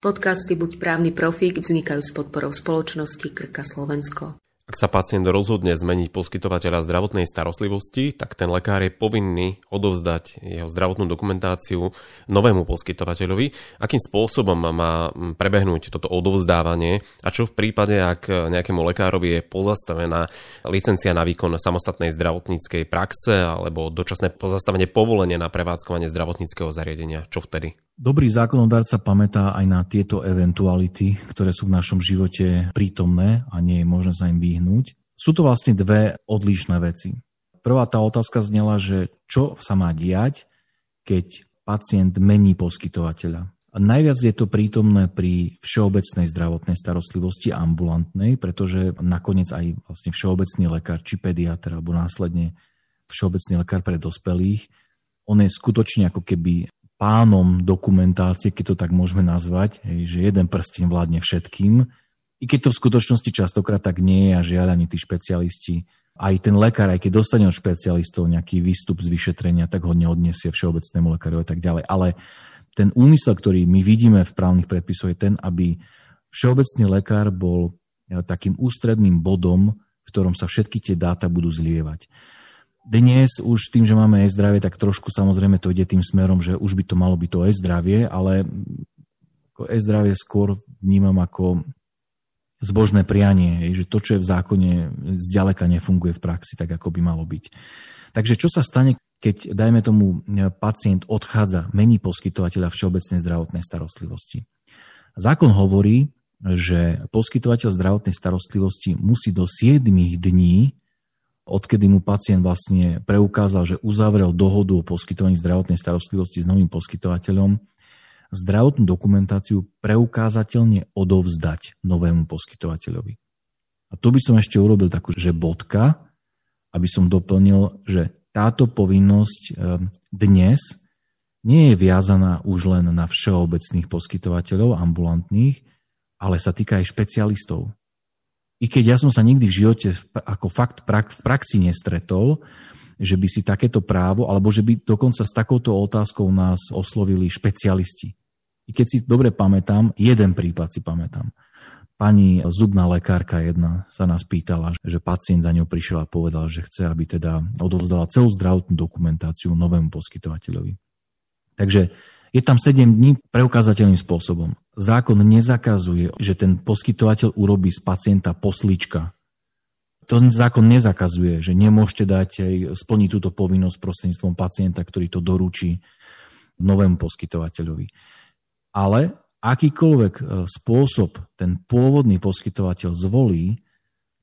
Podcasty Buď právny profík vznikajú s podporou spoločnosti Krka Slovensko. Ak sa pacient rozhodne zmeniť poskytovateľa zdravotnej starostlivosti, tak ten lekár je povinný odovzdať jeho zdravotnú dokumentáciu novému poskytovateľovi. Akým spôsobom má prebehnúť toto odovzdávanie a čo v prípade, ak nejakému lekárovi je pozastavená licencia na výkon samostatnej zdravotníckej praxe alebo dočasné pozastavenie povolenia na prevádzkovanie zdravotníckého zariadenia. Čo vtedy? Dobrý zákonodárca pamätá aj na tieto eventuality, ktoré sú v našom živote prítomné a nie je možné sa im vyhnúť. Sú to vlastne dve odlišné veci. Prvá tá otázka znela, že čo sa má diať, keď pacient mení poskytovateľa. A najviac je to prítomné pri všeobecnej zdravotnej starostlivosti ambulantnej, pretože nakoniec aj vlastne všeobecný lekár, či pediatr, alebo následne všeobecný lekár pre dospelých, on je skutočne ako keby pánom dokumentácie, keď to tak môžeme nazvať, hej, že jeden prsteň vládne všetkým. I keď to v skutočnosti častokrát tak nie je a žiaľ ani tí špecialisti, aj ten lekár, aj keď dostane od špecialistov nejaký výstup z vyšetrenia, tak ho neodniesie všeobecnému lekáru a tak ďalej. Ale ten úmysel, ktorý my vidíme v právnych predpisoch, je ten, aby všeobecný lekár bol takým ústredným bodom, v ktorom sa všetky tie dáta budú zlievať. Dnes už tým, že máme e-zdravie, tak trošku samozrejme to ide tým smerom, že už by to malo byť to e-zdravie, ale e-zdravie skôr vnímam ako zbožné prianie, že to, čo je v zákone, zďaleka nefunguje v praxi tak, ako by malo byť. Takže čo sa stane, keď, dajme tomu, pacient odchádza, mení poskytovateľa všeobecnej zdravotnej starostlivosti? Zákon hovorí, že poskytovateľ zdravotnej starostlivosti musí do 7 dní odkedy mu pacient vlastne preukázal, že uzavrel dohodu o poskytovaní zdravotnej starostlivosti s novým poskytovateľom, zdravotnú dokumentáciu preukázateľne odovzdať novému poskytovateľovi. A tu by som ešte urobil takú, že bodka, aby som doplnil, že táto povinnosť eh, dnes nie je viazaná už len na všeobecných poskytovateľov ambulantných, ale sa týka aj špecialistov i keď ja som sa nikdy v živote ako fakt v praxi nestretol, že by si takéto právo, alebo že by dokonca s takouto otázkou nás oslovili špecialisti. I keď si dobre pamätám, jeden prípad si pamätám. Pani zubná lekárka jedna sa nás pýtala, že pacient za ňou prišiel a povedal, že chce, aby teda odovzdala celú zdravotnú dokumentáciu novému poskytovateľovi. Takže je tam 7 dní preukázateľným spôsobom. Zákon nezakazuje, že ten poskytovateľ urobí z pacienta poslička. To zákon nezakazuje, že nemôžete dať aj splniť túto povinnosť prostredníctvom pacienta, ktorý to doručí novému poskytovateľovi. Ale akýkoľvek e, spôsob ten pôvodný poskytovateľ zvolí,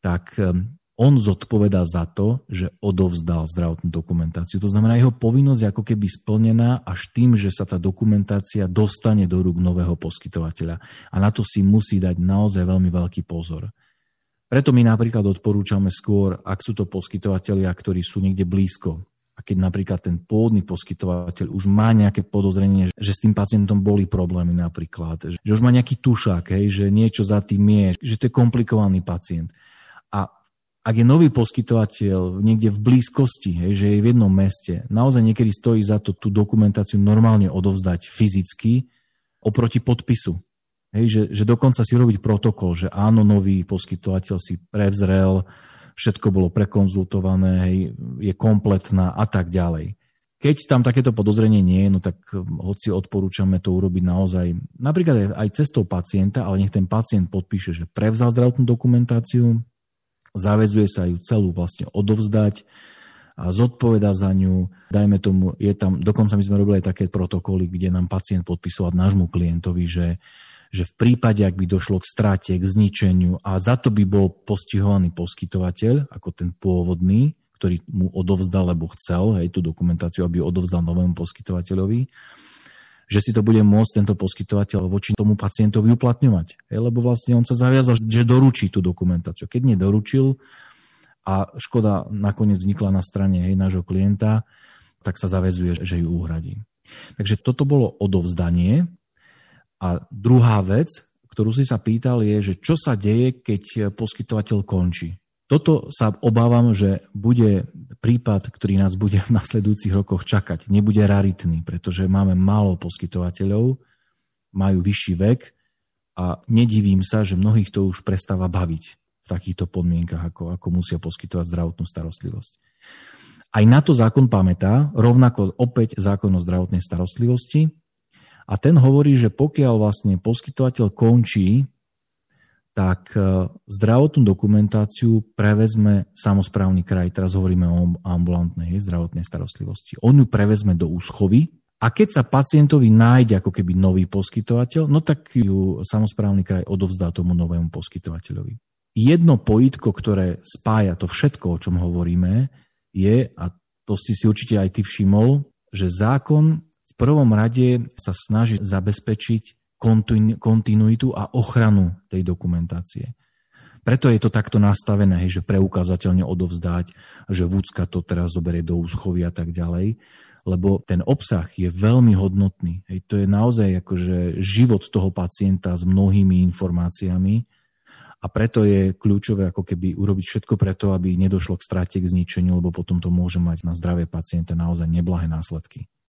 tak e, on zodpovedá za to, že odovzdal zdravotnú dokumentáciu. To znamená, jeho povinnosť je ako keby splnená až tým, že sa tá dokumentácia dostane do rúk nového poskytovateľa. A na to si musí dať naozaj veľmi veľký pozor. Preto my napríklad odporúčame skôr, ak sú to poskytovateľia, ktorí sú niekde blízko, a keď napríklad ten pôvodný poskytovateľ už má nejaké podozrenie, že s tým pacientom boli problémy napríklad, že už má nejaký tušák, hej, že niečo za tým je, že to je komplikovaný pacient. A ak je nový poskytovateľ niekde v blízkosti, hej, že je v jednom meste, naozaj niekedy stojí za to tú dokumentáciu normálne odovzdať fyzicky oproti podpisu. Hej, že, že dokonca si robiť protokol, že áno, nový poskytovateľ si prevzrel, všetko bolo prekonzultované, hej, je kompletná a tak ďalej. Keď tam takéto podozrenie nie je, no tak hm, hoci odporúčame to urobiť naozaj napríklad aj cestou pacienta, ale nech ten pacient podpíše, že prevzal zdravotnú dokumentáciu, zavezuje sa ju celú vlastne odovzdať a zodpoveda za ňu. Dajme tomu, je tam, dokonca my sme robili aj také protokoly, kde nám pacient podpisoval nášmu klientovi, že, že v prípade, ak by došlo k strate, k zničeniu a za to by bol postihovaný poskytovateľ, ako ten pôvodný, ktorý mu odovzdal, lebo chcel hej, tú dokumentáciu, aby odovzdal novému poskytovateľovi, že si to bude môcť tento poskytovateľ voči tomu pacientovi uplatňovať. Hej, lebo vlastne on sa zaviazal, že doručí tú dokumentáciu. Keď nedoručil a škoda nakoniec vznikla na strane hej, nášho klienta, tak sa zavezuje, že ju uhradí. Takže toto bolo odovzdanie. A druhá vec, ktorú si sa pýtal, je, že čo sa deje, keď poskytovateľ končí. Toto sa obávam, že bude prípad, ktorý nás bude v nasledujúcich rokoch čakať. Nebude raritný, pretože máme málo poskytovateľov, majú vyšší vek a nedivím sa, že mnohých to už prestáva baviť v takýchto podmienkach, ako, ako musia poskytovať zdravotnú starostlivosť. Aj na to zákon pamätá, rovnako opäť zákon o zdravotnej starostlivosti. A ten hovorí, že pokiaľ vlastne poskytovateľ končí, tak e, zdravotnú dokumentáciu prevezme samozprávny kraj. Teraz hovoríme o ambulantnej zdravotnej starostlivosti. On ju prevezme do úschovy, a keď sa pacientovi nájde ako keby nový poskytovateľ, no tak ju samozprávny kraj odovzdá tomu novému poskytovateľovi. Jedno pojitko, ktoré spája to všetko, o čom hovoríme, je, a to si si určite aj ty všimol, že zákon v prvom rade sa snaží zabezpečiť kontinuitu a ochranu tej dokumentácie. Preto je to takto nastavené, že preukázateľne odovzdať, že vúcka to teraz zoberie do úschovy a tak ďalej lebo ten obsah je veľmi hodnotný. Hej, to je naozaj akože život toho pacienta s mnohými informáciami a preto je kľúčové ako keby urobiť všetko preto, aby nedošlo k strate, k zničeniu, lebo potom to môže mať na zdravie pacienta naozaj neblahé následky.